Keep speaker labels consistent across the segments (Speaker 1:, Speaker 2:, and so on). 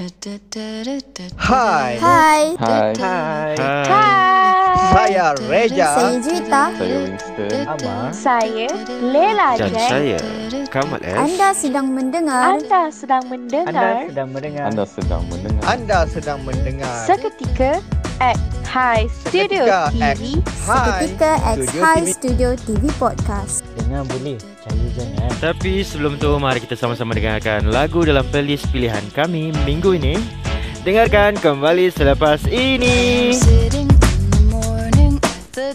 Speaker 1: Hai.
Speaker 2: Hai.
Speaker 3: Hai,
Speaker 1: Hai.
Speaker 4: Hai.
Speaker 1: Saya Reja.
Speaker 2: Saya Juwita.
Speaker 3: saya Winston.
Speaker 1: Amar.
Speaker 4: Saya Lela
Speaker 5: Dan
Speaker 4: Jack.
Speaker 5: saya Kamal S
Speaker 2: Anda sedang mendengar
Speaker 4: Anda sedang
Speaker 1: Anda
Speaker 4: mendengar
Speaker 1: sedang mendengar.
Speaker 3: Anda sedang mendengar
Speaker 1: Anda sedang mendengar.
Speaker 4: seketika at High Studio
Speaker 1: Seketika
Speaker 4: TV.
Speaker 2: Seketika at
Speaker 1: Studio
Speaker 2: High. Studio TV Podcast.
Speaker 6: Dengar boleh, saya jangan.
Speaker 5: Tapi sebelum tu mari kita sama-sama dengarkan lagu dalam playlist pilihan kami minggu ini. Dengarkan kembali selepas ini.
Speaker 7: Sitting in the morning at the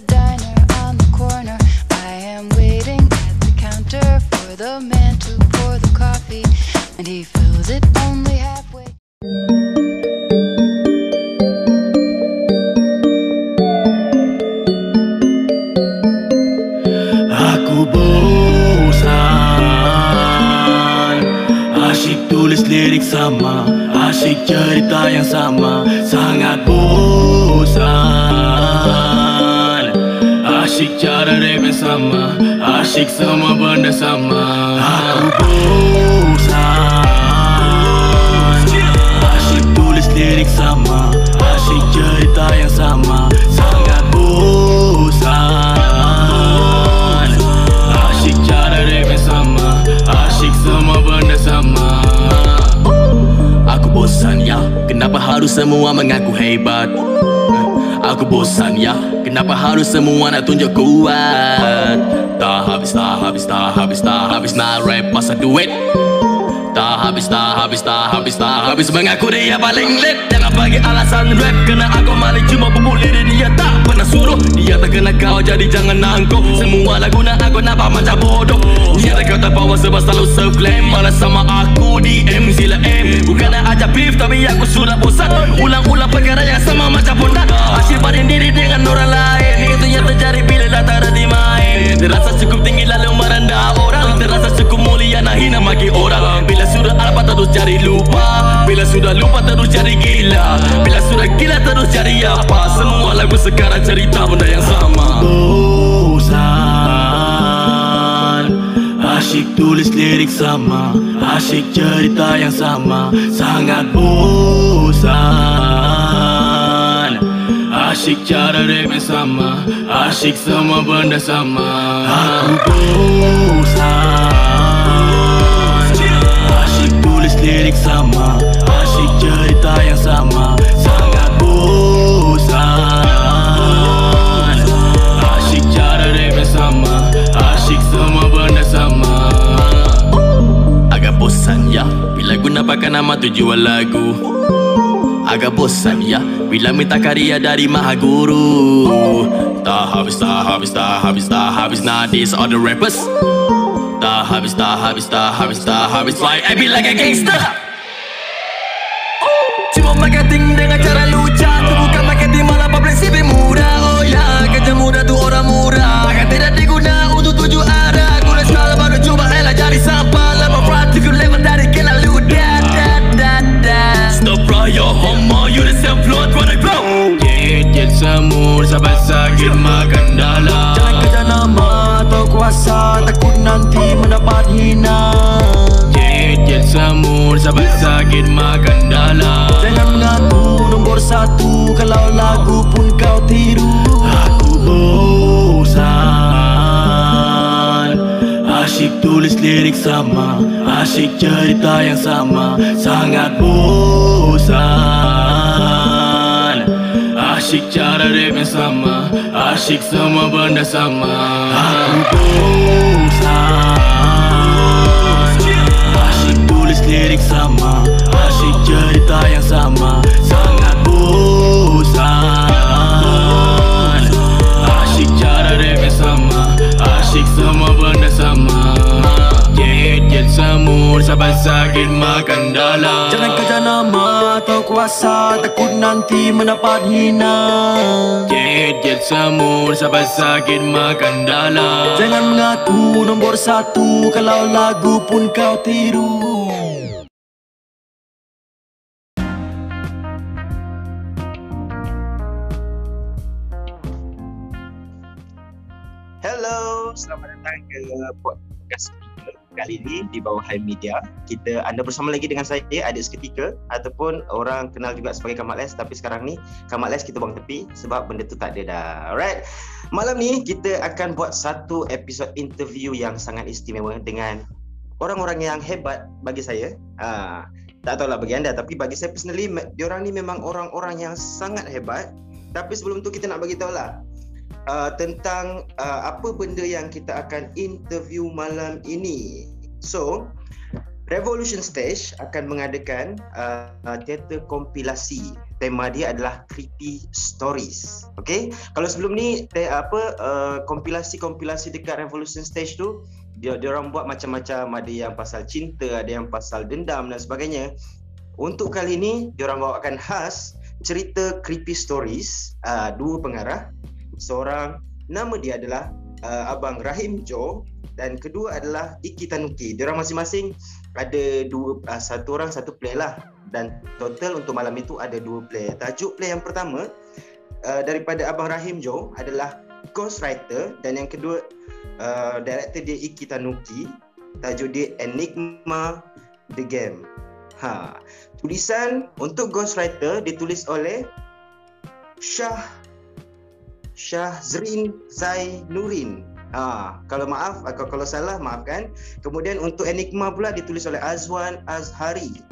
Speaker 8: sama. Asyik cerita yang sama. Sangat bosan. Asyik cara rap yang sama. Asyik semua benda sama. Aku bosan. Asyik tulis lirik sama. Asyik cerita yang sama semua mengaku hebat. Aku bosan ya. Kenapa harus semua nak tunjuk kuat? Tak habis, tak habis, tak habis, tak habis. Nak rap pasal duit Tak habis, tak habis, tak habis, tak habis Mengaku dia paling lit. Jangan bagi alasan rap Kena aku maling cuma bubuk lirik Dia tak pernah suruh. Dia tak kena kau jadi jangan nangkuk. Semua lagu nak aku nampak macam bodoh. Dia tak kau terbawa sebab selalu self-claim Mana sama aku di M sila M. Bukan nak ajak beef tapi aku sudah bosan. Ulang-ulang perkara yang sama macam pondan Asyik banding diri dengan orang lain. Itu yang terjadi bila dah tak ada dimain Terasa cukup tinggi lalu merendah orang. Terasa cukup mulia nak hina maki orang. Bila sudah alpa terus cari lupa. Bila sudah lupa terus cari gila. Bila sudah gila terus cari apa? Semua lagu sekarang cerita benda yang sama. Bosan. Asyik tulis lirik sama. Asyik cerita yang sama. Sangat bosan Asyik cara yang sama. Asyik semua benda sama. Aku bosan. Asyik tulis lirik sama. Asyik cerita yang sama. Sangat bosan. Asyik cara yang sama. Asyik semua benda sama. Agak bosan ya. Bila guna pakai nama tu jual lagu Agak bosan ya. Bila minta karya dari maha guru Tak habis, tak habis, tak habis, tak habis Nah these are the rappers. Tak habis, tak habis, tak habis, tak habis. Like I be like a gangster. Cuma marketing dengan cara lucu. Tu bukan marketing malah public CV murah Oh ya, kerja muda tu orang murah. Akan tidak diguna untuk tuju makan dalam Jangan kerja nama atau kuasa Takut nanti mendapat hina. Jet, jet semur, sahabat sakit makan dalam. Jangan mengaku nombor satu Kalau lagu pun kau tiru. Aku bosan Asyik tulis lirik sama Asyik cerita yang sama. Sangat bosan Asyik cara rap yang sama Asyik semua benda sama Aku bosan Asyik tulis lirik sama Asyik cerita yang sama Sabar sakit makan dalam. Jangan kerja nama atau kuasa Takut nanti mendapat hina. Jet, jet semur Sabar sakit makan dalam. Jangan mengaku nombor satu Kalau lagu pun kau tiru.
Speaker 3: Hello, selamat datang ke podcast kali ini di bawah High Media. Kita anda bersama lagi dengan saya adik seketika ataupun orang kenal juga sebagai Kamat Les tapi sekarang ni Kamat Les kita buang tepi sebab benda tu tak ada dah. Alright. Malam ni kita akan buat satu episod interview yang sangat istimewa dengan orang-orang yang hebat bagi saya. Ah, tak tahulah bagi anda tapi bagi saya personally diorang ni memang orang-orang yang sangat hebat. Tapi sebelum tu kita nak bagi tahulah uh, tentang uh, apa benda yang kita akan interview malam ini. So, Revolution Stage akan mengadakan uh, uh, teater kompilasi. Tema dia adalah creepy stories. Okay? Kalau sebelum ni te, apa uh, kompilasi-kompilasi dekat Revolution Stage tu dia dia orang buat macam-macam ada yang pasal cinta, ada yang pasal dendam dan sebagainya. Untuk kali ini dia orang bawakan khas cerita creepy stories uh, dua pengarah seorang nama dia adalah uh, abang Rahim Jo dan kedua adalah Iki Tanuki. Diorang masing-masing ada dua uh, satu orang satu play lah dan total untuk malam itu ada dua play. Tajuk play yang pertama uh, daripada abang Rahim Jo adalah Ghostwriter dan yang kedua uh, director dia Iki Tanuki. Tajuk dia Enigma the Game. Ha, tulisan untuk Ghostwriter ditulis oleh Shah Syahzrin Zainurin. Ha, kalau maaf, kalau, kalau salah maafkan. Kemudian untuk Enigma pula ditulis oleh Azwan Azhari.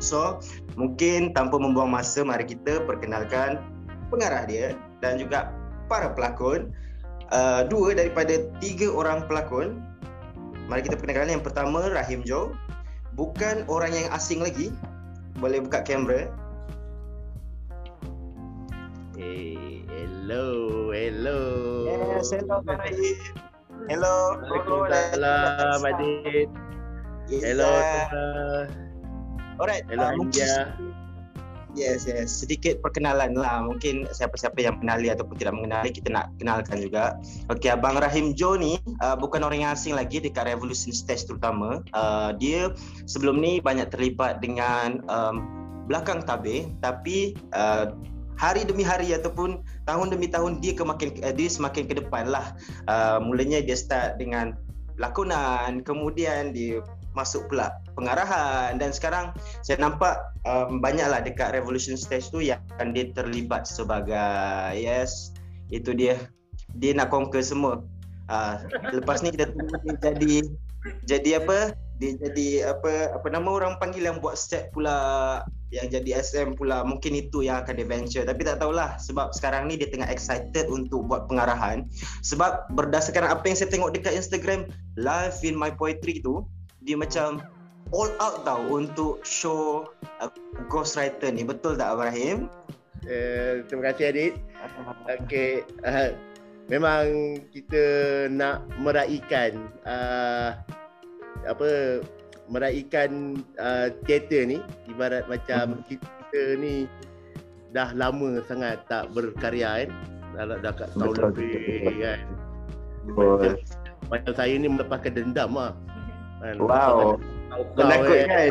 Speaker 3: So, mungkin tanpa membuang masa, mari kita perkenalkan pengarah dia dan juga para pelakon. Uh, dua daripada tiga orang pelakon. Mari kita perkenalkan yang pertama, Rahim Jo. Bukan orang yang asing lagi. Boleh buka kamera.
Speaker 9: Hey, hello, hello.
Speaker 3: Yes, hello Rahim. Hello.
Speaker 9: Waalaikumsalam.
Speaker 3: Yes,
Speaker 9: Hello
Speaker 3: uh. Alright.
Speaker 9: Hello
Speaker 3: uh,
Speaker 9: India.
Speaker 3: Yes, yes. Sedikit perkenalan lah. Mungkin siapa-siapa yang mengenali ataupun tidak mengenali, kita nak kenalkan juga. Okey, Abang Rahim Jo ni uh, bukan orang yang asing lagi dekat Revolution Stage terutama. Uh, dia sebelum ni banyak terlibat dengan um, belakang tabir tapi uh, hari demi hari ataupun tahun demi tahun dia kemakin uh, dia semakin ke depan lah. Uh, mulanya dia start dengan lakonan, kemudian dia masuk pula pengarahan dan sekarang saya nampak um, banyaklah dekat Revolution Stage tu yang dia terlibat sebagai yes itu dia dia nak conquer semua. Uh, lepas ni kita tunggu dia jadi jadi apa? Dia jadi apa apa nama orang panggil yang buat set pula yang jadi SM pula mungkin itu yang akan dia venture tapi tak tahulah sebab sekarang ni dia tengah excited untuk buat pengarahan sebab berdasarkan apa yang saya tengok dekat Instagram live in my poetry tu dia macam all out tau untuk show uh, ghostwriter ni betul tak Ibrahim?
Speaker 9: Uh, terima kasih Adit. Okey, uh, memang kita nak meraihkan uh, apa meraihkan uh, teater ni ibarat macam hmm. kita ni dah lama sangat tak berkarya kan. Dah dah kat tahun
Speaker 3: Betul,
Speaker 9: lebih
Speaker 3: betul.
Speaker 9: kan.
Speaker 3: Betul.
Speaker 9: Macam, macam saya ni melepaskan dendam lah. Kan,
Speaker 3: Wow. Penakut
Speaker 9: eh.
Speaker 3: kan?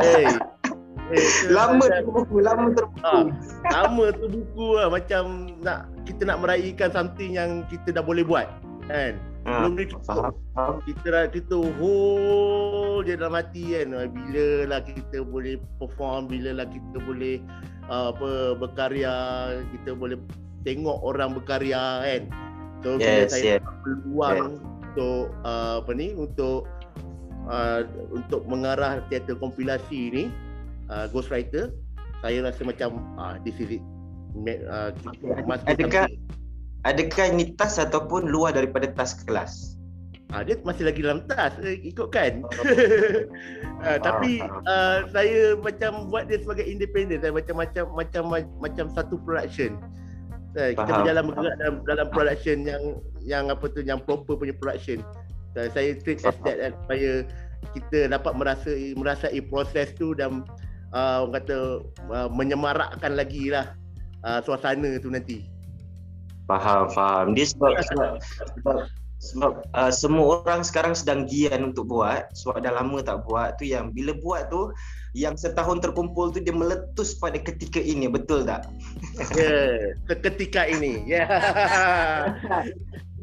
Speaker 9: Hey.
Speaker 3: Lama
Speaker 9: macam-
Speaker 3: tu buku, lama terbuku.
Speaker 9: Ah, lama tu buku lah macam nak kita nak meraihkan something yang kita dah boleh buat kan.
Speaker 3: Ha,
Speaker 9: Belum ni kita,
Speaker 3: faham, faham.
Speaker 9: kita dah kita whole je dalam hati kan Ah, bila lah kita boleh perform bila lah kita boleh uh, apa berkarya kita boleh tengok orang berkarya kan. So bila
Speaker 3: Yes,
Speaker 9: saya
Speaker 3: yes.
Speaker 9: peluang untuk uh, apa ni untuk uh, untuk mengarah teater kompilasi ni uh, ghostwriter saya rasa macam ah this is it uh,
Speaker 3: Adakah. Adakah ini tas ataupun luar daripada tas kelas?
Speaker 9: Ah, dia masih lagi dalam tas eh, ikutkan.
Speaker 3: Faham,
Speaker 9: tapi
Speaker 3: faham.
Speaker 9: uh, saya macam buat dia sebagai independent saya macam macam macam macam satu production. Uh, kita
Speaker 3: Faham,
Speaker 9: berjalan
Speaker 3: faham.
Speaker 9: bergerak dalam dalam production yang yang apa tu yang proper punya production. Uh, saya treat as that kan, supaya kita dapat merasai merasai proses tu dan uh, orang kata uh, menyemarakkan lagi lah uh, suasana tu nanti.
Speaker 3: Faham, faham. Dia sebab sebab sebab, sebab uh, semua orang sekarang sedang gian untuk buat sebab dah lama tak buat tu yang bila buat tu yang setahun terkumpul tu dia meletus pada ketika ini betul tak?
Speaker 9: Ya, yeah, seketika ini. Ya. Yeah.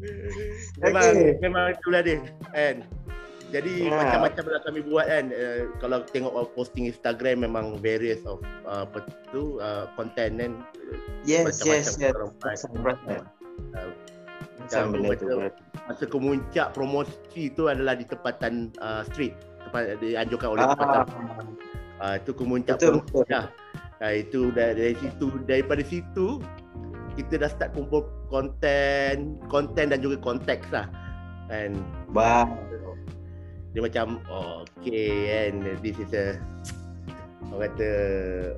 Speaker 9: Memang
Speaker 3: Okay.
Speaker 9: memang itulah dia kan. Jadi
Speaker 3: Ya.
Speaker 9: macam-macam lah kami buat kan. Uh, kalau tengok uh, posting Instagram memang various of uh, apa tu uh, content kan.
Speaker 3: Yes, yes, yes. Macam berat.
Speaker 9: Uh,
Speaker 3: Macam
Speaker 9: macam- masa kemuncak promosi tu adalah di tempatan uh, street tempat dianjurkan oleh tempatan. Uh, itu kemuncak
Speaker 3: Betul,
Speaker 9: promosi dah. Uh, itu dari, dari situ daripada situ kita dah start kumpul konten, konten dan juga konteks lah. And
Speaker 3: Bah.
Speaker 9: Dia macam oh, okay kan. This is a orang kata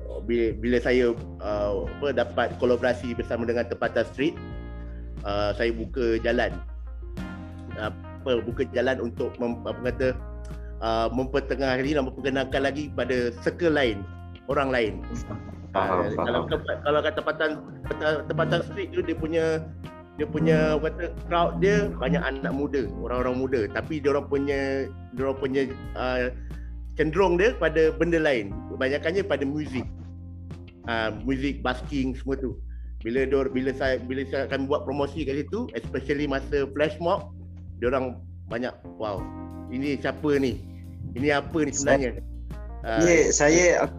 Speaker 9: oh, bila, bila saya uh, apa dapat kolaborasi bersama dengan Tempatan Street uh, saya buka jalan. Apa buka jalan untuk mem, apa kata uh, mempertengahkan dan memperkenalkan lagi pada circle lain orang lain.
Speaker 3: Faham,
Speaker 9: Ah, kalau
Speaker 3: faham.
Speaker 9: kalau kat tempatan tempatan- tempatan street tu dia punya dia punya kata crowd dia banyak anak muda, orang-orang muda tapi dia orang punya dia orang punya uh, cenderung dia pada benda lain. Kebanyakannya pada muzik. Uh, muzik basking semua tu. Bila dia bila saya bila saya akan buat promosi kat situ, especially masa flash mob, dia orang banyak wow. Ini siapa ni? Ini apa ni sebenarnya?
Speaker 3: Ya, saya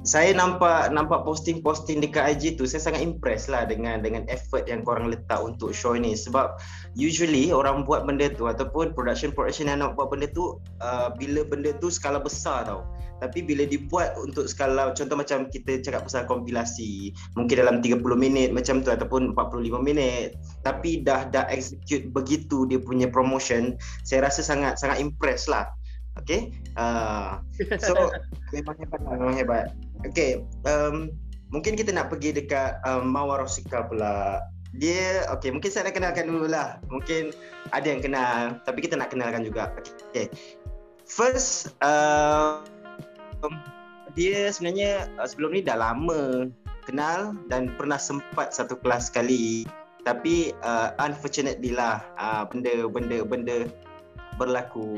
Speaker 3: saya nampak nampak posting-posting dekat IG tu saya sangat impress lah dengan dengan effort yang korang letak untuk show ni sebab usually orang buat benda tu ataupun production production yang nak buat benda tu uh, bila benda tu skala besar tau. Tapi bila dibuat untuk skala contoh macam kita cakap pasal kompilasi mungkin dalam 30 minit macam tu ataupun 45 minit tapi dah dah execute begitu dia punya promotion saya rasa sangat sangat impress lah Okay, uh, so memang hebat lah, memang hebat. Okay, um, mungkin kita nak pergi dekat um, Mawar Rosika pula. Dia, okay, mungkin saya nak kenalkan dulu lah. Mungkin ada yang kenal, tapi kita nak kenalkan juga. Okay, first, uh, um, dia sebenarnya uh, sebelum ni dah lama kenal dan pernah sempat satu kelas sekali. Tapi uh, unfortunately lah, uh, benda-benda benda berlaku.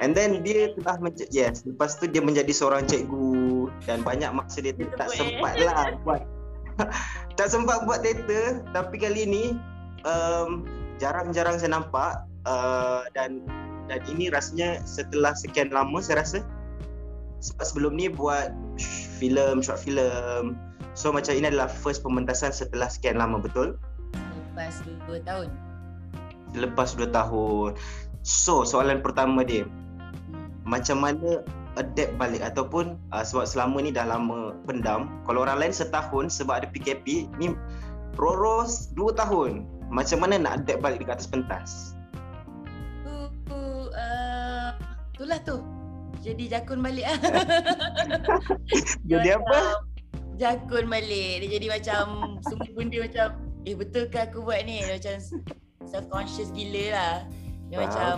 Speaker 3: And then dia telah menjadi yes, lepas tu dia menjadi seorang cikgu dan banyak masa dia tak sempat lah buat. Tak sempat buat data tapi kali ni um, jarang-jarang saya nampak uh, dan dan ini rasanya setelah sekian lama saya rasa sebab sebelum ni buat filem short film so macam ini adalah first pementasan setelah sekian lama betul?
Speaker 10: Lepas 2 tahun.
Speaker 3: lepas 2 tahun so soalan pertama dia macam mana adapt balik ataupun uh, sebab selama ni dah lama pendam kalau orang lain setahun sebab ada PKP ni Roro 2 tahun macam mana nak adapt balik dekat atas pentas
Speaker 10: Tu, uh, itulah tu. Jadi jakun balik ah.
Speaker 3: jadi apa
Speaker 10: jakun balik. Dia jadi macam semua benda macam eh betul ke aku buat ni? Dia macam self conscious gila lah. Dia
Speaker 3: Faham.
Speaker 10: macam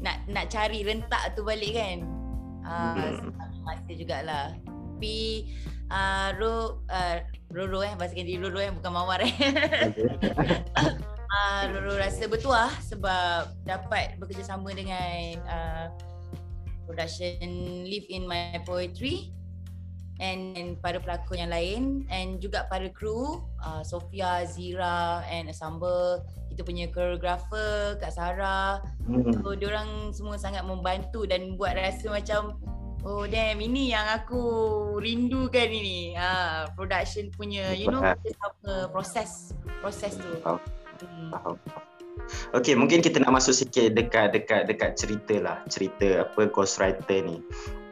Speaker 10: nak nak cari rentak tu balik kan. Ah
Speaker 3: Hmm.
Speaker 10: uh, masa jugalah. Tapi uh, Ro uh, Roro eh bahasa diri Roro eh bukan Mawar eh. uh, Roro rasa bertuah sebab dapat bekerjasama dengan uh, production Live in My Poetry and, and para pelakon yang lain and juga para kru uh, Sofia, Zira and Ensemble kita punya choreographer Kak Sarah
Speaker 3: Hmm.
Speaker 10: so diorang semua sangat membantu dan buat rasa macam oh damn ini yang aku rindukan ini ah production punya you know kita sama proses proses tu
Speaker 3: Faham.
Speaker 10: hmm.
Speaker 3: Faham. Okey, mungkin kita nak masuk sikit dekat dekat dekat cerita lah, cerita apa ghostwriter ni.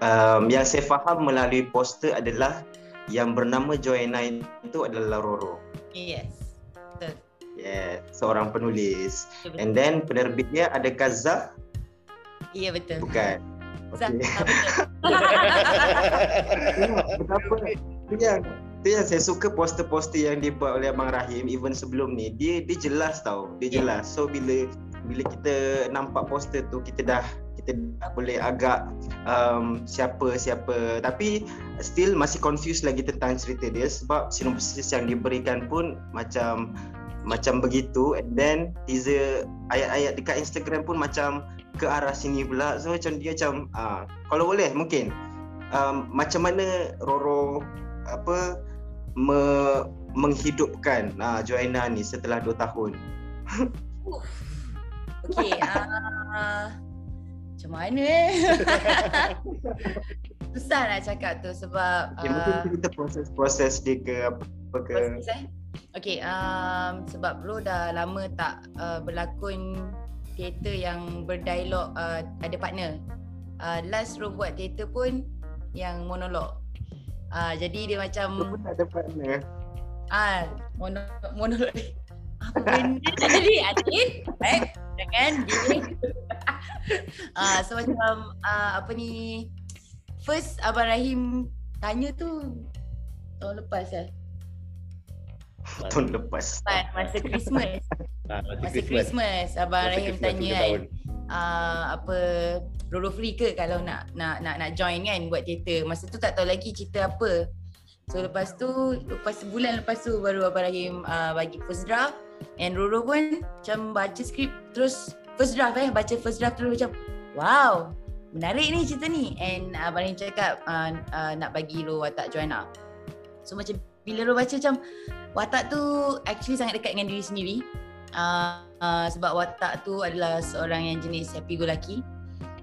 Speaker 3: Um, yang saya faham melalui poster adalah yang bernama Joanna itu adalah Roro.
Speaker 10: yes betul
Speaker 3: Yeah, seorang penulis.
Speaker 10: betul.
Speaker 3: And then penerbitnya ada Kaza,
Speaker 10: iya betul
Speaker 3: bukan?
Speaker 10: Zah,
Speaker 3: Okey.
Speaker 10: ah, betul.
Speaker 3: Betapa yang tu yang saya suka poster-poster yang dibuat oleh Abang Rahim even sebelum ni dia dia jelas tau. Dia
Speaker 10: Ya.
Speaker 3: jelas. So bila bila kita nampak poster tu kita dah kita dah boleh agak um, siapa siapa. Tapi still masih confused lagi tentang cerita dia sebab sinopsis yang diberikan pun macam macam begitu. And then teaser ayat-ayat dekat Instagram pun macam ke arah sini pula. So macam dia macam ah kalau boleh mungkin. Um, macam mana Roro apa me, menghidupkan uh, Joanna ni setelah 2 tahun
Speaker 10: Okay, uh, macam mana eh? Susah nak cakap tu sebab
Speaker 3: Okay, mungkin
Speaker 10: uh,
Speaker 3: kita proses-proses dia ke apa ke.
Speaker 10: proses eh. Okay, um, sebab bro dah lama tak uh, berlakon teater yang berdialog uh, ada partner. Uh, last bro buat teater pun yang monolog. Uh, jadi dia macam
Speaker 3: pun tak ada partner.
Speaker 10: ah mono, monolog. Apa benda tadi Atin? Baik, jangan gini. uh, so macam uh, apa ni first Abang Rahim tanya tu tahun lepas eh.
Speaker 3: Tahun lepas.
Speaker 10: Lepas masa Christmas.
Speaker 9: Ah,
Speaker 10: Masa Christmas Abang
Speaker 9: Masa
Speaker 10: Rahim
Speaker 9: Christmas
Speaker 10: tanya kan
Speaker 9: tahun.
Speaker 10: uh, apa Roro free ke kalau nak nak nak nak join kan buat teater. Masa tu tak tahu lagi cerita apa. So lepas tu lepas sebulan lepas tu baru Abang Rahim uh, bagi first draft and Roro pun macam baca skrip terus first draft eh baca first draft terus macam wow menarik ni cerita ni and uh, Abang Rahim cakap uh, uh, nak bagi Roro watak join up. So macam bila Roro baca macam watak tu actually sangat dekat dengan diri sendiri. Uh, uh, sebab watak tu adalah seorang yang jenis happy go lucky.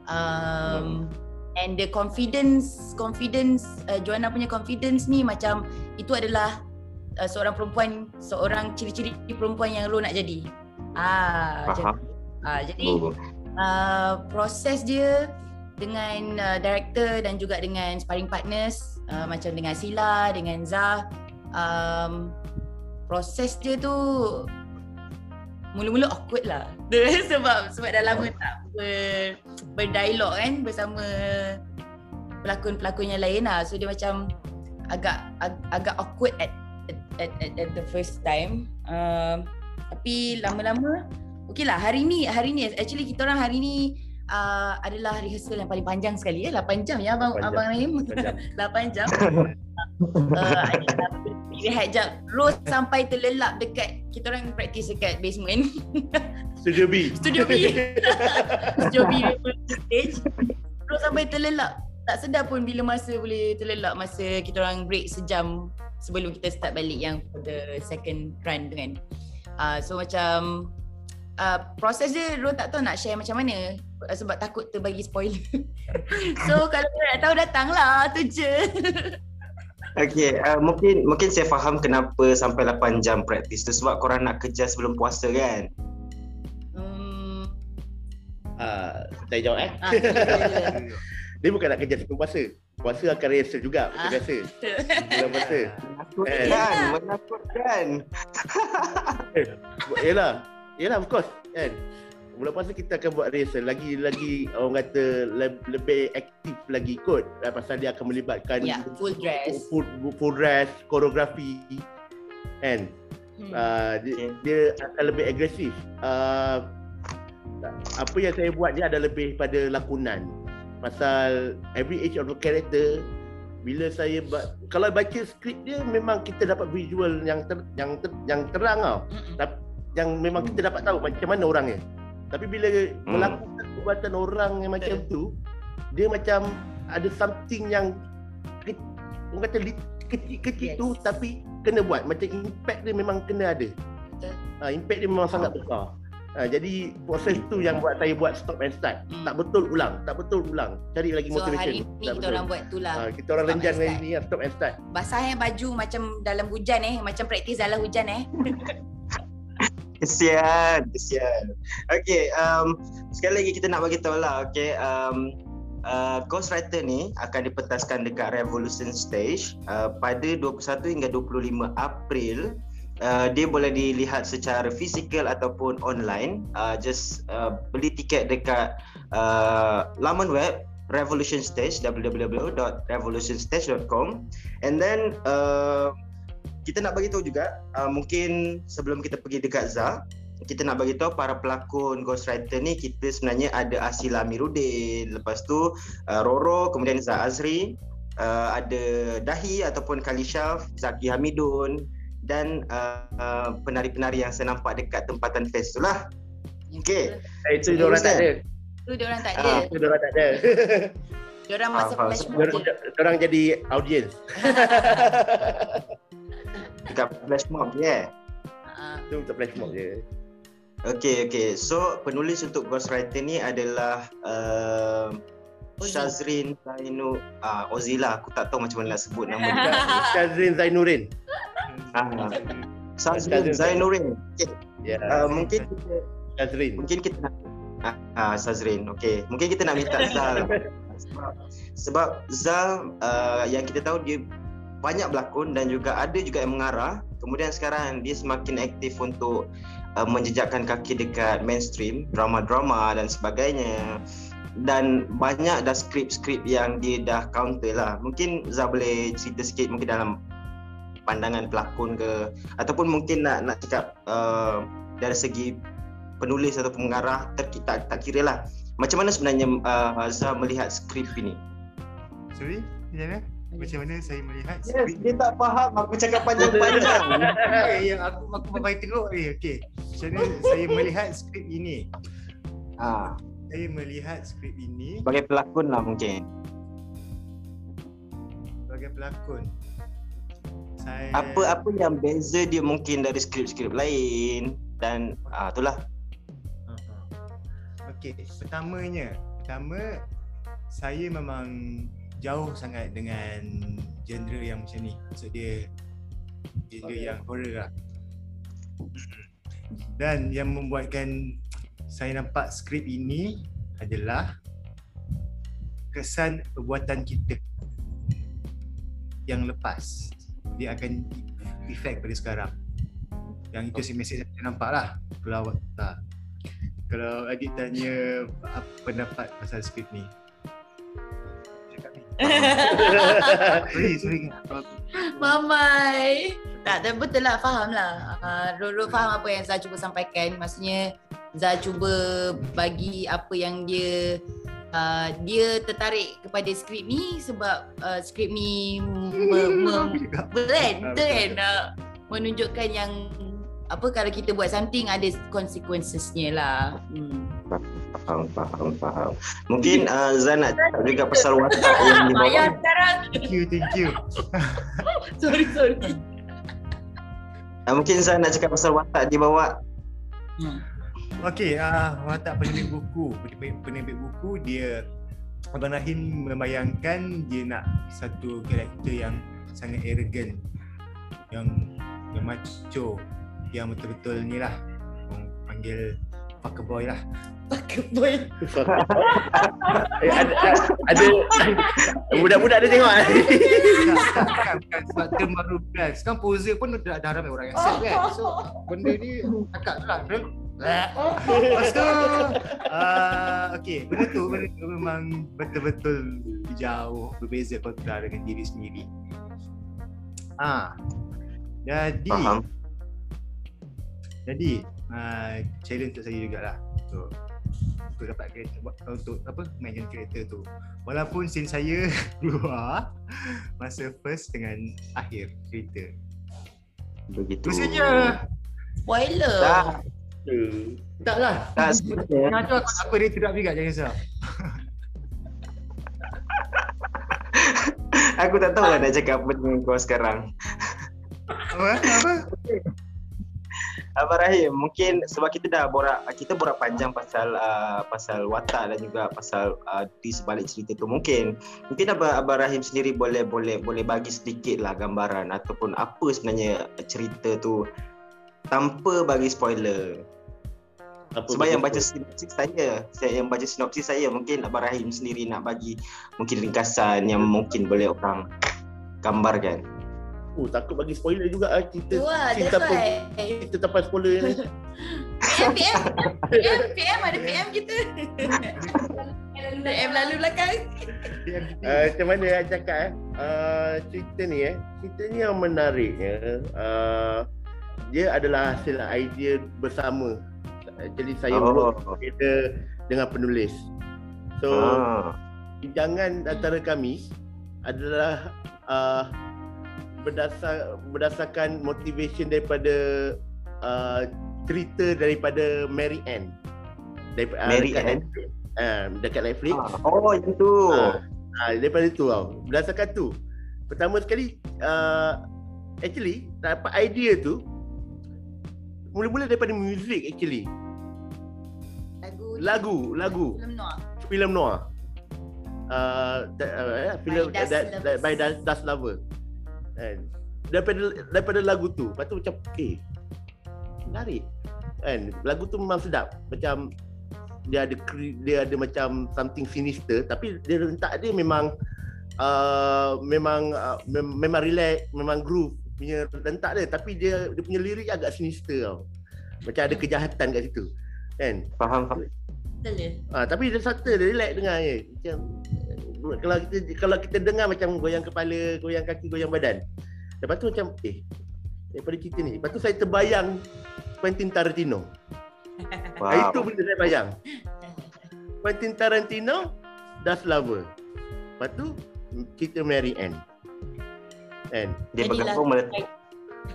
Speaker 10: Um, and the confidence confidence uh, Joanna punya confidence ni macam itu adalah uh, seorang perempuan seorang ciri-ciri perempuan yang lo nak jadi. Ah, macam. Ah, jadi uh, proses dia dengan uh, director dan juga dengan sparring partners uh, macam dengan Sila, dengan Zah um, proses dia tu mula-mula awkward lah. Sebab sebab dah lama tak ber, berdialog kan bersama pelakon-pelakon yang lain lah. So dia macam agak ag, agak awkward at at, at, at the first time. Um, tapi lama-lama okey lah. Hari ni hari ni actually kita orang hari ni uh, adalah rehearsal yang paling panjang sekali ya. 8 jam ya abang
Speaker 9: 8 jam.
Speaker 10: abang Rahim.
Speaker 9: Lapan jam.
Speaker 10: 8 jam uh, rehat jap Rose sampai terlelap dekat kita orang practice dekat basement.
Speaker 9: Studio B.
Speaker 10: Studio B. Studio B stage Rose sampai terlelap. Tak sedar pun bila masa boleh terlelap masa kita orang break sejam sebelum kita start balik yang for the second run tu kan. Uh, so macam uh, proses dia Ro tak tahu nak share macam mana. Uh, sebab takut terbagi spoiler. So kalau korang nak tahu datanglah. Tu je
Speaker 3: Okay, uh, mungkin mungkin saya faham kenapa sampai 8 jam praktis tu sebab korang nak kejar sebelum puasa kan?
Speaker 10: hmm,
Speaker 9: Ah, saya jawab eh.
Speaker 10: ah.
Speaker 9: Dia bukan nak kerja sebelum puasa. Puasa akan rehearsal juga macam
Speaker 10: Ah.
Speaker 9: biasa. Bulan puasa.
Speaker 3: Menakutkan, menakutkan.
Speaker 9: Yelah. Yelah of course kan. Bulan puasa kita akan buat rehearsal lagi lagi orang kata le- lebih aktif lagi kot uh, pasal dia akan melibatkan
Speaker 10: Ya, full dress.
Speaker 9: full, full dress, koreografi kan.
Speaker 10: Hmm.
Speaker 9: Uh, dia,
Speaker 3: Okay.
Speaker 9: dia akan lebih agresif. Uh, apa yang saya buat dia ada lebih pada lakonan. Pasal every age of the character bila saya ba- kalau baca skrip dia memang kita dapat visual yang ter, yang ter, yang terang tau.
Speaker 10: Mm-mm.
Speaker 9: Tapi yang memang kita dapat tahu macam mana orangnya. Tapi bila melakukan perbuatan orang yang macam tu, dia macam ada something yang ke, orang kata kecil-kecil
Speaker 10: Yes.
Speaker 9: tu tapi kena buat. Macam impact dia memang kena ada. Ha, impact dia memang sangat besar. Ha, jadi proses tu yang buat saya buat stop and start.
Speaker 10: Hmm.
Speaker 9: Tak betul ulang, tak betul ulang. Cari lagi
Speaker 10: So
Speaker 9: motivation.
Speaker 10: hari ni
Speaker 9: Tak
Speaker 10: kita
Speaker 9: betul.
Speaker 10: orang buat tu lah
Speaker 9: Ha, kita orang renjan hari ni ya, stop and start.
Speaker 10: Basah eh baju macam dalam hujan eh Macam praktis dalam hujan eh
Speaker 3: Kesian, kesian. Okay, um, sekali lagi kita nak bagi tahu lah, okay, um, uh, Ghostwriter ni akan dipentaskan dekat Revolution Stage uh, pada 21 hingga 25 April. Uh, dia boleh dilihat secara fizikal ataupun online. Uh, just uh, beli tiket dekat uh, laman web Revolution Stage www.revolutionstage.com and then uh, kita nak bagi tahu juga uh, mungkin sebelum kita pergi dekat ZA kita nak bagi tahu para pelakon ghostwriter ni kita sebenarnya ada Asila Amiruddin lepas tu uh, Roro kemudian Za Azri uh, ada Dahi ataupun Kalishaf Zaki Hamidun dan uh, uh, penari-penari yang saya nampak dekat tempatan fest tu lah Okay.
Speaker 9: Eh, itu dia orang tak ada.
Speaker 10: Tu dia orang tak
Speaker 3: Ah,
Speaker 10: ada
Speaker 9: Itu dia orang tak ada.
Speaker 10: Dia orang masa
Speaker 3: Faham,
Speaker 10: flash
Speaker 3: faham.
Speaker 9: Dia
Speaker 10: mob
Speaker 9: orang,
Speaker 10: je
Speaker 9: dia orang jadi audience.
Speaker 3: dekat flash mob je yeah.
Speaker 10: Ah,
Speaker 9: Itu untuk flash mob je.
Speaker 3: Okay, okay. So penulis untuk ghostwriter ni adalah uh,
Speaker 10: Ozi.
Speaker 3: Shazrin Zainu uh, Ozila. Aku tak tahu macam mana nak sebut nama dia.
Speaker 9: Syazrin Zainurin.
Speaker 3: uh, Shazrin Zainurin. Okay.
Speaker 9: Ya.
Speaker 3: Uh, mungkin kita,
Speaker 9: Syazrin.
Speaker 3: mungkin kita nak ah uh, Shazrin. Okay. Mungkin kita nak minta Zal. sebab, sebab Zal uh, yang kita tahu dia banyak berlakon dan juga ada juga yang mengarah. Kemudian sekarang dia semakin aktif untuk uh, menjejakkan kaki dekat mainstream, drama-drama dan sebagainya. Dan banyak dah skrip-skrip yang dia dah counter lah. Mungkin Zal boleh cerita sikit mungkin dalam pandangan pelakon ke ataupun mungkin nak nak cakap uh, dari segi penulis atau pengarah ter, tak, tak kira lah. Macam mana sebenarnya uh, Zal melihat skrip ini?
Speaker 11: Sorry, macam mana? Macam mana saya melihat
Speaker 3: Yes,
Speaker 11: skrip
Speaker 3: dia tak faham aku cakap panjang-panjang.
Speaker 11: okay, yang aku aku bagai tengok ni. Okey. Macam mana saya melihat skrip ini?
Speaker 3: ha,
Speaker 11: Saya melihat skrip ini
Speaker 3: sebagai pelakon lah mungkin.
Speaker 11: sebagai pelakon. Saya
Speaker 3: Apa-apa yang beza dia mungkin dari skrip-skrip lain dan ah itulah.
Speaker 11: Okey, pertamanya, pertama saya memang jauh sangat dengan genre yang macam ni. Maksud dia genre yang horror lah. Dan yang membuatkan saya nampak skrip ini adalah kesan perbuatan kita yang lepas dia akan efek pada sekarang. Yang itu si mesej yang saya nampak lah kalau awak tak kalau Adit tanya apa pendapat pasal skrip ni. sorry, sorry.
Speaker 10: Mamai. Tak, tak betul lah, faham lah. Uh, Roro faham apa yang Zah cuba sampaikan. Maksudnya Zah cuba bagi apa yang dia uh, dia tertarik kepada skrip ni sebab uh, skrip ni me, me, kan? Betul kan? Uh, menunjukkan yang apa kalau kita buat something ada consequences-nya lah. Hmm.
Speaker 3: Faham, faham, faham. Mungkin uh, Zan nak cakap juga pasal watak yang dibawa.
Speaker 10: Ayah sekarang.
Speaker 11: Thank you, thank you.
Speaker 10: sorry, sorry.
Speaker 3: Uh, mungkin Zan nak cakap pasal watak dia bawa.
Speaker 11: Okey, uh, watak penerbit buku, penerbit, penerbit buku dia Abang Rahim membayangkan dia nak satu karakter yang sangat arrogant yang yang macho yang betul-betul ni lah orang panggil fucker boy lah
Speaker 10: Fucker boy.
Speaker 9: Eh, ada, ada budak-budak dia tengok.
Speaker 11: tak, bukan, bukan sebab term baru kan sekarang poser pun dah, dah ramai orang accept kan so benda ni cakap tu lah kan? Lepas tu uh, Okay Benda tu Benda tu memang Betul-betul Jauh Berbeza kontra Dengan diri sendiri Ah, Jadi
Speaker 3: Faham.
Speaker 11: Jadi uh, Challenge untuk saya jugalah Untuk Untuk dapat kereta Untuk apa Mainkan kereta tu Walaupun scene saya Keluar Masa first Dengan Akhir cerita
Speaker 3: Begitu.
Speaker 11: Itu saja
Speaker 10: Spoiler.
Speaker 3: Tak,
Speaker 11: Tak lah
Speaker 3: tak sebenarnya.
Speaker 11: Aku, aku dia tidak juga Jangan risau
Speaker 3: Aku tak tahu lah nak cakap apa dengan kau sekarang.
Speaker 11: Apa? Apa?
Speaker 3: Abang Rahim, mungkin sebab kita dah borak kita borak panjang pasal uh, pasal watak dan juga pasal uh, di sebalik cerita tu mungkin mungkin Abang, Abang Rahim sendiri boleh boleh boleh bagi sedikit lah gambaran ataupun apa sebenarnya cerita tu tanpa bagi spoiler.
Speaker 9: Apa
Speaker 3: Sebab yang baca sinopsis saya, saya yang baca sinopsis saya mungkin Abang Rahim sendiri nak bagi mungkin ringkasan yang mungkin boleh orang gambarkan.
Speaker 9: Oh, takut bagi spoiler juga ah kita.
Speaker 10: Tu lah,
Speaker 9: kita tanpa spoiler ni.
Speaker 10: PM, PM. PM, PM ada PM kita. PM lalu belakang.
Speaker 9: Uh, macam mana nak cakap eh? Uh, cerita ni eh, cerita ni yang menariknya uh, dia adalah hasil idea bersama. Jadi saya
Speaker 3: Oh.
Speaker 9: work together dengan penulis. So
Speaker 3: Ah.
Speaker 9: jangan antara kami adalah uh, berdasar berdasarkan motivation daripada uh, cerita daripada Mary Ann. Daripada
Speaker 3: Mary
Speaker 9: dekat
Speaker 3: Ann?
Speaker 9: Netflix. Uh, dekat Netflix.
Speaker 3: Ah, Oh, yang tu.
Speaker 9: Ah, ah, daripada tu tau. Berdasarkan tu. Pertama sekali uh, actually dapat idea tu mula-mula daripada music actually. lagu lagu
Speaker 10: Film noir.
Speaker 9: filem noir. Uh, da- uh, filem
Speaker 10: By Dust
Speaker 9: that, that,
Speaker 10: Lovers.
Speaker 9: by Dust Lover. Kan? Daripada daripada lagu tu, lepas tu macam eh menarik. Kan? Lagu tu memang sedap. Macam dia ada dia ada macam something sinister tapi dia rentak dia memang uh, memang uh, mem- memang relax, memang groove punya rentak dia tapi dia dia punya lirik agak sinister tau. Macam ada kejahatan kat situ. Kan?
Speaker 3: Faham, faham.
Speaker 10: Betul.
Speaker 9: Ah, tapi dia subtle, dia relax dengar je. Macam kalau kita kalau kita dengar macam goyang kepala, goyang kaki, goyang badan. Lepas tu macam eh daripada cerita ni. Lepas tu saya terbayang Quentin Tarantino. Wow. Itu benda saya bayang. Quentin Tarantino Dust Lover. Lepas tu cerita Mary Ann. Kan?
Speaker 3: Dia bergabung meletak.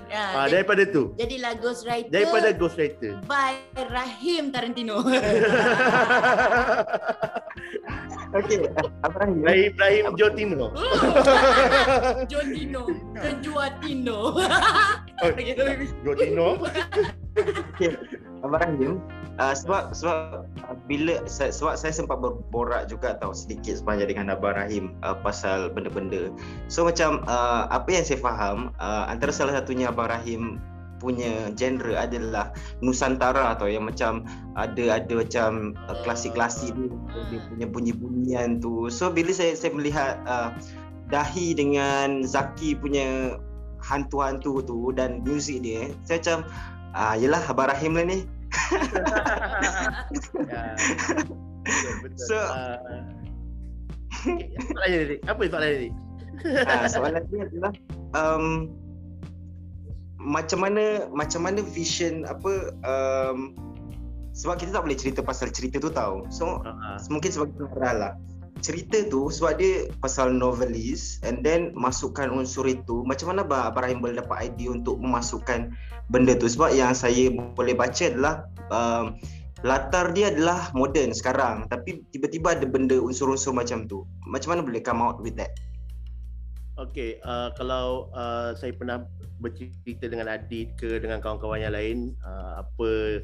Speaker 10: Ya,
Speaker 9: Ah,
Speaker 10: jadi,
Speaker 9: daripada tu.
Speaker 10: jadilah ghostwriter
Speaker 9: Daripada Ghostwriter.
Speaker 10: by Rahim Tarantino.
Speaker 3: Okey, Abang Rahim.
Speaker 9: Ibrahim, Ibrahim Jotino.
Speaker 10: John Dino, Kenjua Tino.
Speaker 9: Oh, Jotino.
Speaker 3: Okey, Abang Rahim. Uh, sebab sebab uh, bila saya, sebab saya sempat berborak juga tahu sedikit sepanjang dengan Abang Rahim uh, pasal benda-benda. So macam uh, apa yang saya faham uh, antara salah satunya Abang Rahim punya genre adalah Nusantara atau yang macam ada ada macam uh, klasik-klasik dia, dia punya bunyi-bunyian tu. So bila saya saya melihat uh, Dahi dengan Zaki punya hantu-hantu tu dan muzik dia, saya macam ah yelah Abang Rahim lah ni.
Speaker 9: Ya. Betul, betul.
Speaker 3: So-.
Speaker 9: Okay, soalan tadi. Apa soalan tadi?
Speaker 3: Ah, soalan dia adalah um, macam mana macam mana vision apa um, sebab kita tak boleh cerita pasal cerita tu tau. So
Speaker 9: ah.
Speaker 3: mungkin sebagai pengarah lah. Cerita tu sebab dia pasal novelis and then masukkan unsur itu macam mana Abang Rahim boleh dapat idea untuk memasukkan benda tu sebab yang saya boleh baca adalah um, latar dia adalah moden sekarang tapi tiba-tiba ada benda unsur-unsur macam tu. Macam mana boleh come out with that?
Speaker 9: Okey, uh, kalau uh, saya pernah bercerita dengan Adit ke dengan kawan-kawan yang lain uh, apa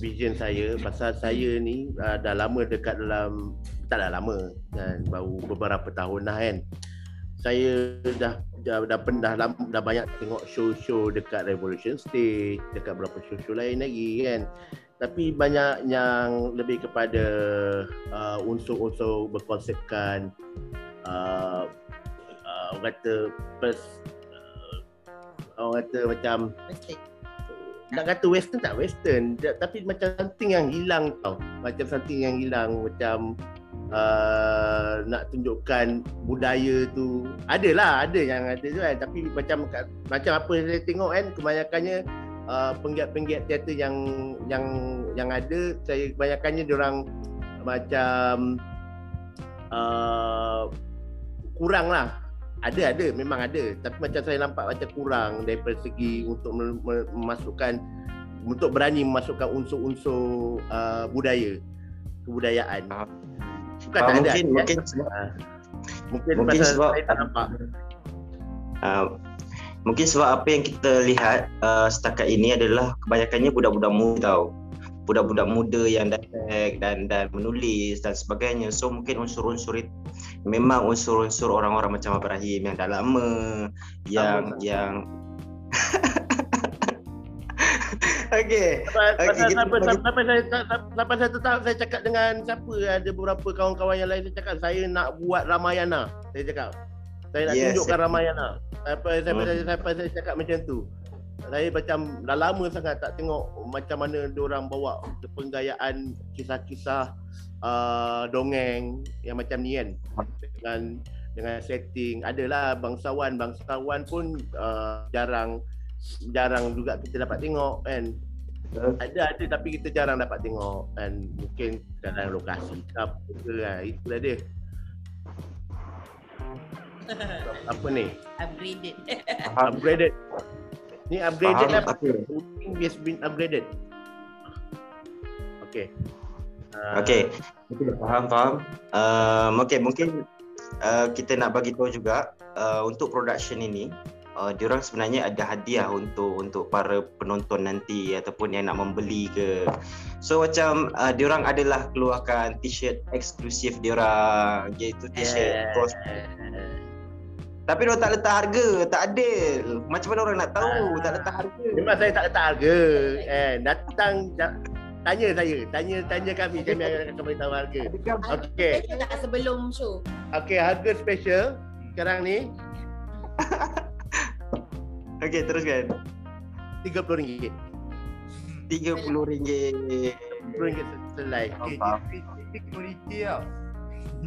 Speaker 9: vision saya pasal saya ni uh, dah lama dekat dalam taklah lama dan baru beberapa tahun lah kan. Saya dah dah dah pernah dah, dah banyak tengok show-show dekat Revolution Stage, dekat beberapa show-show lain lagi kan. Tapi banyak yang lebih kepada uh, unsur-unsur berkonsepkan uh, uh, kata pers, orang kata macam nak kata western tak? Western. Tapi macam something yang hilang tau. Macam something yang hilang. Macam uh, nak tunjukkan budaya tu. Adalah ada yang ada tu kan. Tapi macam macam apa yang saya tengok kan kebanyakannya uh, penggiat-penggiat teater yang yang yang ada saya kebanyakannya orang macam uh, kurang lah ada ada. Memang ada. Tapi macam saya nampak macam kurang daripada segi untuk mem- mem- memasukkan untuk berani memasukkan unsur-unsur uh, budaya kebudayaan. Bukan
Speaker 3: Ah,
Speaker 9: tak ada
Speaker 3: mungkin
Speaker 9: ada.
Speaker 3: mungkin sebab
Speaker 9: Ah. mungkin,
Speaker 3: sebab
Speaker 9: saya tak nampak.
Speaker 3: Uh, mungkin sebab apa yang kita lihat uh, setakat ini adalah kebanyakannya budak-budak muda tau budak-budak muda yang direct dan dan menulis dan sebagainya so mungkin unsur-unsur itu memang unsur-unsur orang-orang macam Abang Rahim yang dah lama yang
Speaker 9: Sama.
Speaker 3: yang Okey.
Speaker 9: Sampai pasal
Speaker 3: kita
Speaker 9: sampai sampai sampai saya sampai saya tetap saya cakap dengan siapa ada beberapa kawan-kawan yang lain saya cakap saya nak buat Ramayana. Saya cakap saya nak
Speaker 3: Yes,
Speaker 9: tunjukkan
Speaker 3: saya-
Speaker 9: Ramayana. Sampai sampai
Speaker 3: Hmm.
Speaker 9: saya sampai saya cakap macam tu. Saya macam dah lama sangat tak tengok macam mana orang bawa penggayaan kisah-kisah uh, dongeng yang macam ni kan. Dengan dengan setting. Adalah bangsawan bangsawan pun uh, jarang jarang juga kita dapat tengok kan. Ada ada tapi kita jarang dapat tengok kan. Mungkin dalam lokasi ke apa ke kan. Itulah dia. Apa ni?
Speaker 10: Upgraded.
Speaker 9: upgraded ni upgraded
Speaker 3: Faham,
Speaker 9: lah. Everything has been upgraded okay
Speaker 3: Okey. Okey, faham faham. Um, okey, mungkin uh, kita nak bagi tahu juga uh, untuk production ini uh, diorang sebenarnya ada hadiah untuk untuk para penonton nanti ataupun yang nak membeli ke. So macam uh, diorang adalah keluarkan t-shirt eksklusif diorang iaitu t-shirt
Speaker 9: Yeah.
Speaker 3: Ghost tapi dia tak letak harga, tak adil. Macam mana orang nak tahu tak letak harga?
Speaker 9: Memang saya tak letak harga. Eh, datang da- tanya saya, tanya tanya kami, kami akan beritahu harga. Okey.
Speaker 10: Kita tak sebelum show.
Speaker 9: Okey, harga special sekarang ni
Speaker 3: Okey, teruskan.
Speaker 9: RM30.
Speaker 3: RM30.
Speaker 9: RM30 selai.
Speaker 11: Okay, dia dia quality tau.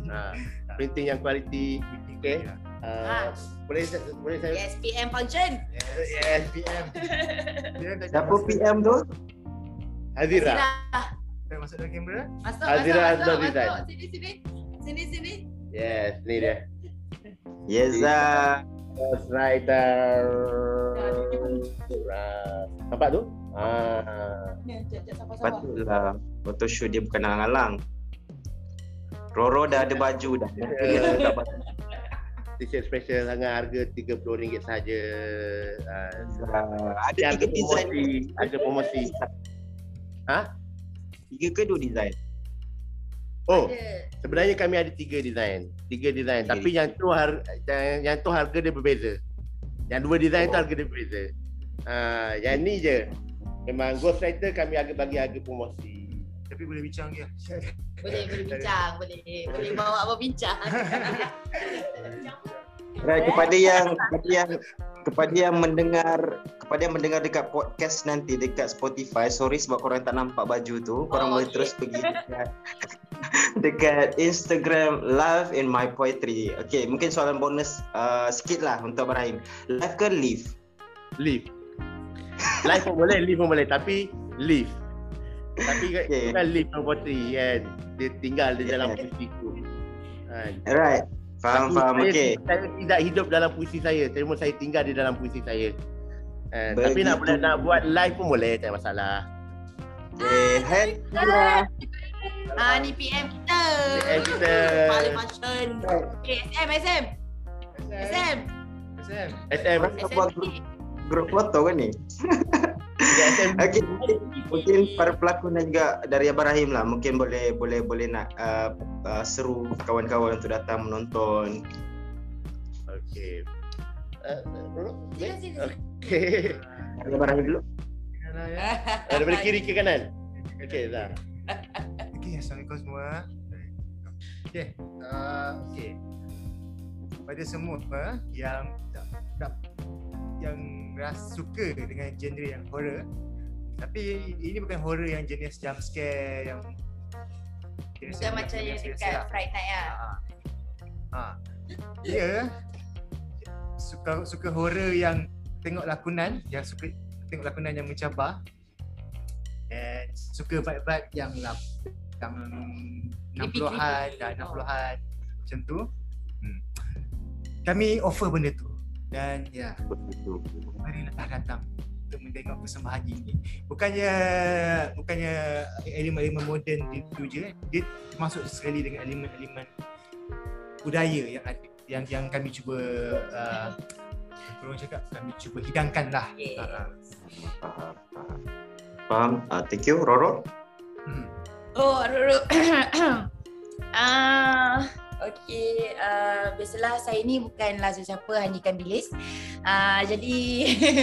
Speaker 9: Ha, printing yang kualiti. Okey. Uh, boleh boleh saya
Speaker 10: Yes, PM function.
Speaker 9: Yes, PM.
Speaker 3: Siapa PM tu?
Speaker 9: Hazira.
Speaker 10: Silah.
Speaker 11: Kita masuk dalam kamera.
Speaker 10: Masuk,
Speaker 9: Azira
Speaker 10: masuk, masuk, masuk. Sini, sini. Sini, sini.
Speaker 9: Yes, ni dia.
Speaker 3: Yeza.
Speaker 9: Ghost Rider. Ah, Nampak tu? Ah.
Speaker 10: Ni, jap, jap, sabar, sabar.
Speaker 3: Patutlah photoshoot dia bukan alang-alang. Roro dah ada baju dah. Baju.
Speaker 9: T-shirt special sangat harga RM30 saja. Ah,
Speaker 3: Ada tiga design.
Speaker 9: promosi, Ada promosi. Ha?
Speaker 3: Tiga ke dua design?
Speaker 9: Oh,
Speaker 10: Ada.
Speaker 9: sebenarnya kami ada tiga design. Tiga design. Tapi yang tu har yang, yang tu harga dia berbeza. Yang dua design tu harga dia berbeza. Ah, yang ni je. Memang Ghost Rider kami agak bagi harga promosi.
Speaker 11: Tapi boleh bincang dia.
Speaker 10: Boleh, boleh bincang. Boleh, boleh bawa apa bincang.
Speaker 3: Right, kepada yang kepada yang kepada yang mendengar kepada yang mendengar dekat podcast nanti dekat Spotify, sorry sebab korang tak nampak baju tu. Korang
Speaker 10: Oh,
Speaker 3: boleh
Speaker 10: okay.
Speaker 3: terus pergi dekat dekat Instagram Love in My Poetry. Okay, mungkin soalan bonus uh, sikit lah untuk Ibrahim. Live ke live?
Speaker 9: Live. Live pun boleh, live pun boleh. Tapi live. Tapi okay.
Speaker 3: Okay.
Speaker 9: bukan live property kan. Dia tinggal di dalam
Speaker 3: Yeah.
Speaker 9: puisi tu. Kan.
Speaker 3: Alright. Faham,
Speaker 9: Tapi
Speaker 3: faham.
Speaker 9: saya,
Speaker 3: Okay.
Speaker 9: Saya tidak hidup dalam puisi saya. Cuma saya tinggal di dalam puisi saya. Eh, tapi nak
Speaker 3: Begitu.
Speaker 9: boleh nak buat live pun boleh, tak masalah.
Speaker 3: Okay. Hey,
Speaker 10: Ah, ni PM kita.
Speaker 9: PM kita.
Speaker 10: Paling function. Okay, SM, SM. SM.
Speaker 11: Sam.
Speaker 9: SM.
Speaker 3: Kita buat grup, foto kan ni?
Speaker 9: Ya.
Speaker 3: Okay, mungkin, mungkin para pelakon dan juga dari Abang Rahim lah mungkin boleh boleh boleh nak uh, uh, seru kawan-kawan untuk datang menonton.
Speaker 9: Okey. Uh. Okey.
Speaker 3: Dari Abang Rahim dulu.
Speaker 9: Ah, Daripada kiri ke kanan? Okey, dah.
Speaker 11: Okey, Assalamualaikum semua. Okey, uh, okey. Pada semua yang tak, tak yang rasa suka dengan genre yang horror tapi ini bukan horror yang jenis jump scare yang jenis
Speaker 10: Bukan macam yang
Speaker 11: biasa-biasa
Speaker 10: dekat
Speaker 11: lah.
Speaker 10: Fright Night lah.
Speaker 11: Ha. Dia suka suka horror yang tengok lakonan, yang suka tengok lakonan yang mencabar. And suka vibe-vibe yang lap, yang 60-an dan 60-an macam tu. Hmm. Kami offer benda tu. Dan ya, marilah datang untuk mendengar persembahan ini. Bukannya bukannya elemen-elemen moden itu je, dia termasuk sekali dengan elemen-elemen budaya yang ada yang yang kami cuba uh, orang cakap kami cuba hidangkan lah.
Speaker 10: Yes.
Speaker 11: Uh,
Speaker 3: Faham? Uh, thank you, Roro.
Speaker 11: hmm.
Speaker 10: Oh, Roro. Ah, okey. Uh, biasalah saya ni bukanlah sesiapa hanya ikan bilis. Uh, jadi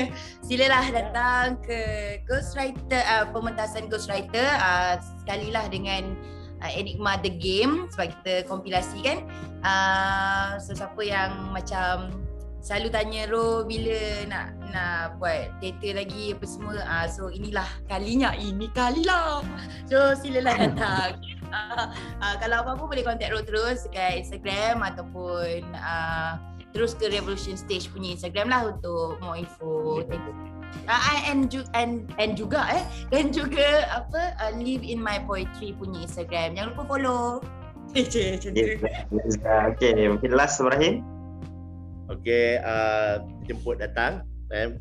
Speaker 10: silalah datang ke Ghostwriter uh, pementasan Ghostwriter uh, sekalilah dengan uh, Enigma The Game sebab kita kompilasi kan. Uh, so siapa yang macam selalu tanya Ro bila nak nak buat teater lagi apa semua? Uh, so inilah kalinya ini kalilah. So silalah datang. Uh, uh, kalau apa-apa boleh contact Ro terus dekat Instagram ataupun uh, terus ke Revolution Stage punya Instagram lah untuk more info. Thank you Uh, and, ju- and and juga eh dan juga apa uh, live in my poetry punya Instagram. Jangan lupa follow. Macam tu
Speaker 3: Yes, yes, uh, okay, mungkin last Ibrahim.
Speaker 9: Okey, uh, jemput datang eh.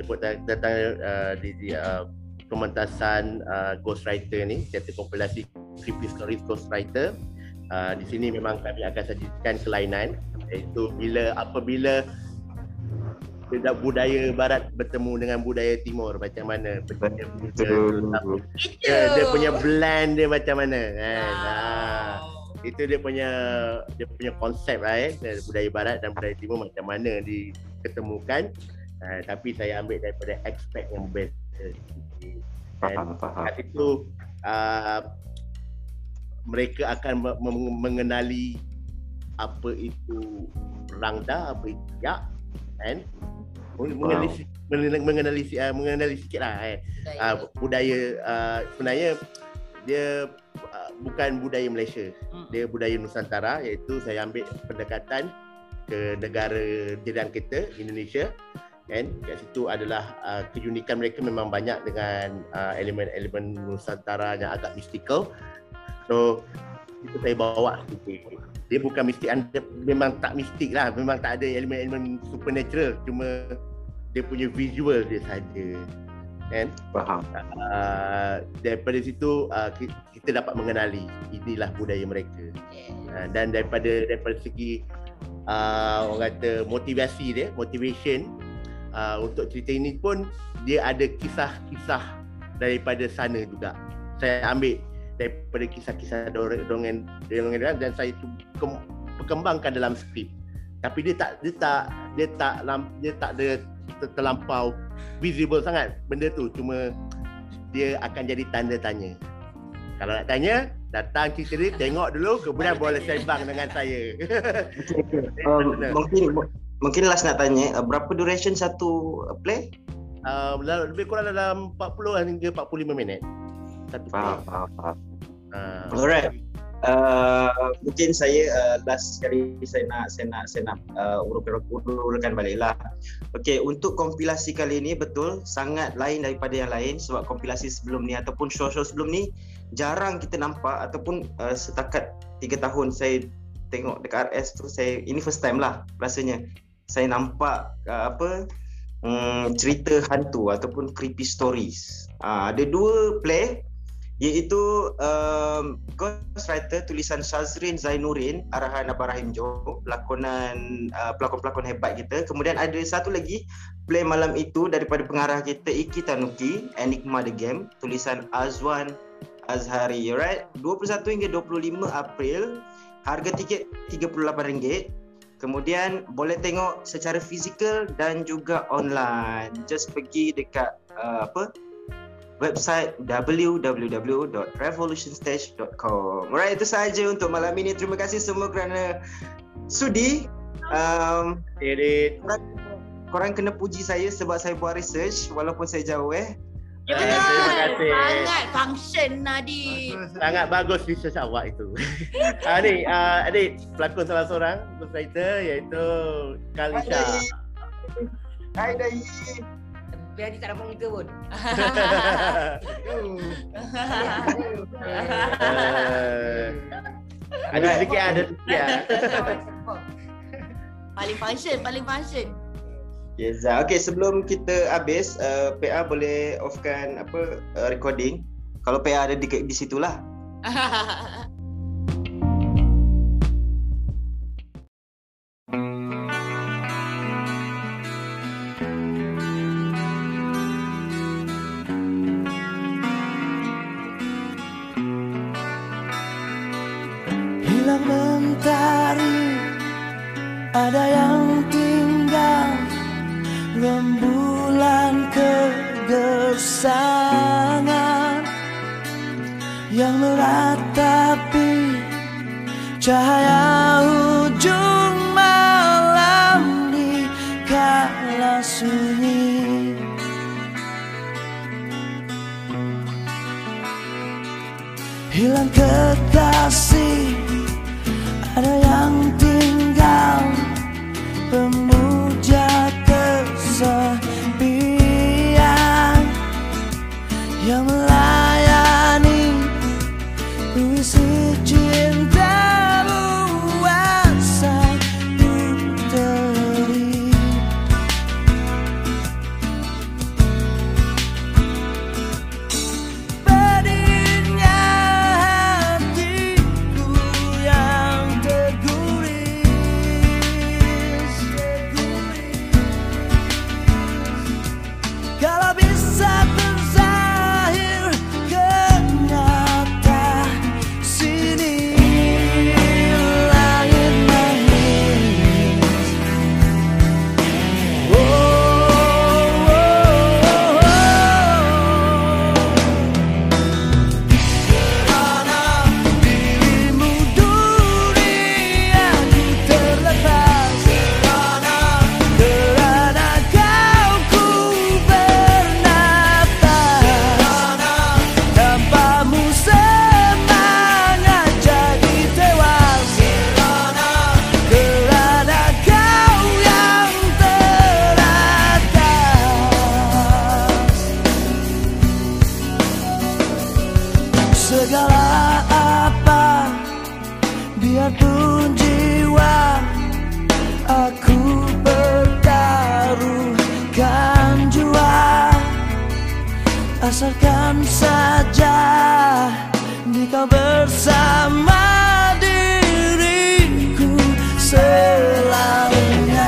Speaker 9: Jemput da- datang uh, di, di uh, pementasan uh, Ghostwriter ni, teater kompilasi creepy stories Ghostwriter. Uh, di sini memang kami akan sajikan kelainan iaitu bila apabila tidak budaya barat bertemu dengan budaya timur macam mana
Speaker 3: Betul.
Speaker 9: dia, dia punya blend dia macam mana kan ha. Itu dia punya dia punya konsep lah eh dari budaya barat dan budaya timur macam mana diketemukan. Ha, tapi saya ambil daripada aspek yang best
Speaker 3: faham.
Speaker 9: kat situ uh, mereka akan me- meng- mengenali apa itu rangda apa itu yak kan mengenali mengenali mengenali, uh, mengenali sikit lah eh. uh, budaya uh, sebenarnya dia uh, bukan budaya Malaysia. Dia budaya Nusantara iaitu saya ambil pendekatan ke negara jiran kita Indonesia. Kan kat situ adalah uh, keunikan mereka memang banyak dengan uh, elemen-elemen Nusantara yang agak mystical so itu saya bawa dia bukan mistik anda memang tak mistik lah. Memang tak ada elemen-elemen supernatural. Cuma dia punya visual dia saja kan?
Speaker 3: Faham.
Speaker 9: Uh, daripada situ uh, ki- kita dapat mengenali inilah budaya mereka. Uh, dan daripada daripada segi uh, orang kata motivasi dia motivation uh, untuk cerita ini pun dia ada kisah-kisah daripada sana juga. Saya ambil daripada kisah-kisah dongeng dongeng dan saya tu kem- perkembangkan dalam skrip. Tapi dia tak dia tak dia tak lam- dia tak ada ter- terlampau visible sangat benda tu. Cuma dia akan jadi tanda tanya. Kalau nak tanya datang cerita dia tengok dulu kemudian boleh sembang dengan saya.
Speaker 3: Um, mungkin mungkin last nak tanya uh, berapa duration satu uh, play?
Speaker 9: uh, lebih kurang dalam 40 hingga 45 minit. Satu
Speaker 3: Faham, faham, faham.
Speaker 9: Uh,
Speaker 3: Alright. Uh, mungkin saya uh, last sekali saya nak saya nak saya nak uh, urutkan baliklah. Okey, untuk kompilasi kali ini betul sangat lain daripada yang lain sebab kompilasi sebelum ni ataupun show-show sebelum ni jarang kita nampak ataupun uh, setakat 3 tahun saya tengok dekat RS tu saya ini first time lah rasanya saya nampak uh, apa um, cerita hantu ataupun creepy stories. Uh, ada dua play iaitu um, ghostwriter tulisan Shazrin Zainurin arahan Abah Rahim Jo lakonan uh, pelakon-pelakon hebat kita. Kemudian ada satu lagi play malam itu daripada pengarah kita Iki Tanuki Enigma the Game tulisan Azwan Azhari. Alright 21 hingga 25 April harga tiket RM38 kemudian boleh tengok secara fizikal dan juga online. Just pergi dekat uh, apa website www.revolutionstage.com. Alright, itu sahaja untuk malam ini. Terima kasih semua kerana sudi. Um,
Speaker 9: Edit.
Speaker 3: Korang, korang kena puji saya sebab saya buat research walaupun saya jauh eh.
Speaker 10: Ya
Speaker 9: Eh, terima kasih.
Speaker 10: Sangat function Nadi.
Speaker 9: Sangat bagus research awak itu. uh, ni, uh, adik, pelakon salah seorang ghostwriter iaitu Kalisha.
Speaker 3: Hai Dai.
Speaker 10: Biar dia tak nampak muka pun.
Speaker 9: Ada sedikit ada sedikit. ah.
Speaker 10: paling function, paling function.
Speaker 3: Yeza. Okay, sebelum kita habis, uh, PA boleh offkan apa uh, recording. Kalau PA ada di, di situlah.
Speaker 12: Hilang segala apa biarpun jiwa aku bertaruhkan jiwa asalkan saja di kau bersama diriku selamanya.